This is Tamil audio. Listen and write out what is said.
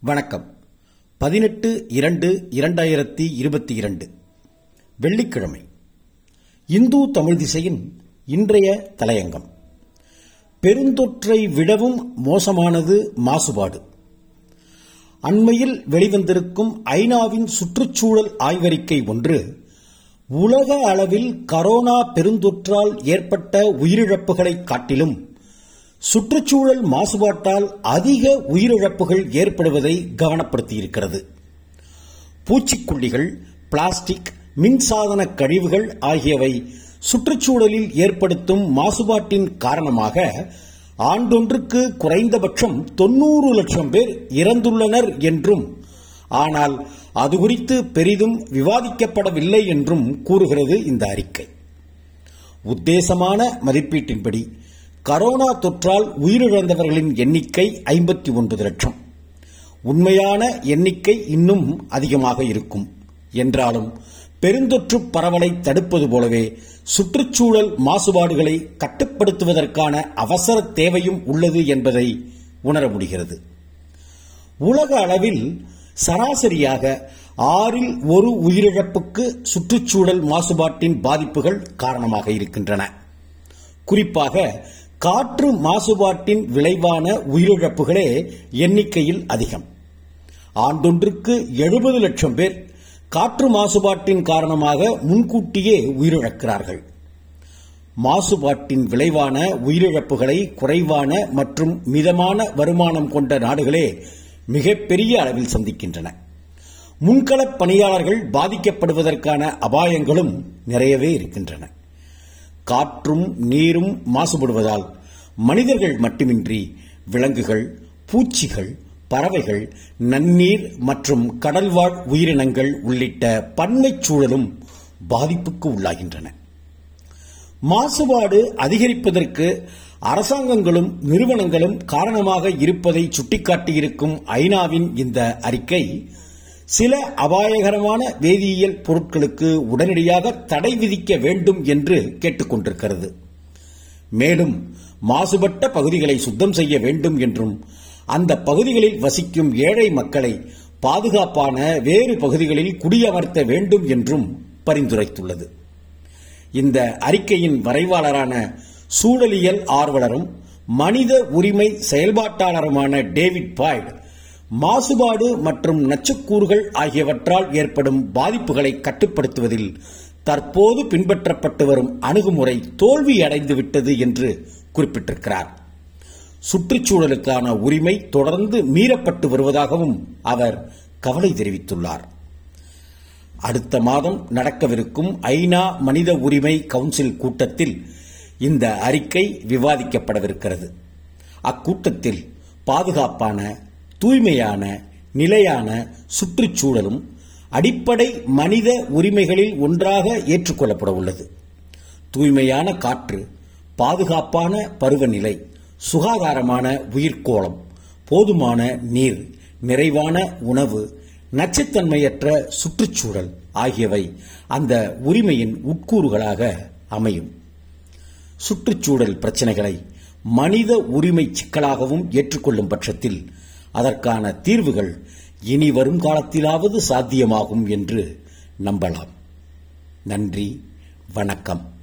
வணக்கம். பதினெட்டு இரண்டு இரண்டாயிரத்தி இருபத்தி இரண்டு. வெள்ளிக்கிழமை. இந்து தமிழ் திசையின் இன்றைய தலையங்கம். பெருந்தொற்றை விடவும் மோசமானது மாசுபாடு. அண்மையில் வெளிவந்திருக்கும் ஐநாவின் சுற்றுச்சூழல் ஆய்வறிக்கை ஒன்று உலக அளவில் கரோனா பெருந்தொற்றால் ஏற்பட்ட உயிரிழப்புகளை காட்டிலும் சுற்றுச்சூழல் மாசுபாட்டால் அதிக உயிரிழப்புகள் ஏற்படுவதை கவனப்படுத்தியிருக்கிறது. பூச்சிக்கொல்லிகள் பிளாஸ்டிக் மின்சாதன கழிவுகள் ஆகியவை சுற்றுச்சூழலில் ஏற்படுத்தும் மாசுபாட்டின் காரணமாக ஆண்டொன்றுக்கு குறைந்தபட்சம் தொன்னூறு லட்சம் பேர் இறந்துள்ளனர் என்றும் ஆனால் அது குறித்து பெரிதும் விவாதிக்கப்படவில்லை என்றும் கூறுகிறது இந்த அறிக்கை. உத்தேசமான மதிப்பீட்டின்படி கரோனா தொற்றால் உயிரிழந்தவர்களின் எண்ணிக்கை ஐம்பத்தி ஒன்பது லட்சம். உண்மையான எண்ணிக்கை இன்னும் அதிகமாக இருக்கும். என்றாலும் பெருந்தொற்று பரவலை தடுப்பது போலவே சுற்றுச்சூழல் மாசுபாடுகளை கட்டுப்படுத்துவதற்கான அவசர தேவையும் உள்ளது என்பதை உணர முடிகிறது. உலக அளவில் சராசரியாக ஆறில் ஒரு உயிரிழப்புக்கு சுற்றுச்சூழல் மாசுபாட்டின் பாதிப்புகள் காரணமாக இருக்கின்றன. குறிப்பாக காற்று மாசுபாட்டின் விளைவான உயிரிழப்புகளே எண்ணிக்கையில் அதிகம். ஆண்டொன்றுக்கு எழுபது லட்சம் பேர் காற்று மாசுபாட்டின் காரணமாக முன்கூட்டியே உயிரிழக்கிறார்கள். மாசுபாட்டின் விளைவான உயிரிழப்புகளை குறைவான மற்றும் மிதமான வருமானம் கொண்ட நாடுகளே மிகப்பெரிய அளவில் சந்திக்கின்றன. முன்களப் பணியாளர்கள் பாதிக்கப்படுவதற்கான அபாயங்களும் நிறையவே இருக்கின்றன. காற்றும் நீரும் மாசுபடுவதால் மனிதர்கள் மட்டுமின்றி விலங்குகள் பூச்சிகள் பறவைகள் நன்னீர் மற்றும் கடல்வாழ் உயிரினங்கள் உள்ளிட்ட பன்மைச் சூழலும் பாதிப்புக்கு உள்ளாகின்றன. மாசுபாடு அதிகரிப்பதற்கு அரசாங்கங்களும் நிறுவனங்களும் காரணமாக இருப்பதை சுட்டிக்காட்டியிருக்கும் ஐநாவின் இந்த அறிக்கை சில அபாயகரமான வேதியியல் பொருட்களுக்கு உடனடியாக தடை விதிக்க வேண்டும் என்று கேட்டுக்கொண்டிருக்கிறது. மேலும் மாசுபட்ட பகுதிகளை சுத்தம் செய்ய வேண்டும் என்றும் அந்த பகுதிகளில் வசிக்கும் ஏழை மக்களை பாதுகாப்பான வேறு பகுதிகளில் குடியமர்த்த வேண்டும் என்றும் பரிந்துரைத்துள்ளது. இந்த அறிக்கையின் வரைவாளரான சூழலியல் ஆர்வலரும் மனித உரிமை செயல்பாட்டாளருமான டேவிட் பாய்டு மாசுபாடு மற்றும் நச்சுக்கூறுகள் ஆகியவற்றால் ஏற்படும் பாதிப்புகளை கட்டுப்படுத்துவதில் தற்போது பின்பற்றப்பட்டு வரும் அணுகுமுறை தோல்வியடைந்துவிட்டது என்று குறிப்பிட்டிருக்கிறார். சுற்றுச்சூழலுக்கான உரிமை தொடர்ந்து மீறப்பட்டு வருவதாகவும் அவர் கவலை தெரிவித்துள்ளார். அடுத்த மாதம் நடக்கவிருக்கும் ஐநா மனித உரிமை கவுன்சில் கூட்டத்தில் இந்த அறிக்கை விவாதிக்கப்படவிருக்கிறது. அக்கூட்டத்தில் பாதுகாப்பான தூய்மையான நிலையான சுற்றுச்சூழலும் அடிப்படை மனித உரிமைகளில் ஒன்றாக ஏற்றுக்கொள்ளப்பட உள்ளது. தூய்மையான காற்று பாதுகாப்பான பருவநிலை சுகாதாரமான உயிர்கோளம் போதுமான நீர் நிறைவான உணவு நச்சுத்தன்மையற்ற சுற்றுச்சூழல் ஆகியவை அந்த உரிமையின் உட்கூறுகளாக அமையும். சுற்றுச்சூழல் பிரச்சனைகளை மனித உரிமை சிக்கலாகவும் ஏற்றுக்கொள்ளும் பட்சத்தில் அதற்கான தீர்வுகள் இனி வரும் காலத்திலாவது சாத்தியமாகும் என்று நம்பலாம். நன்றி வணக்கம்.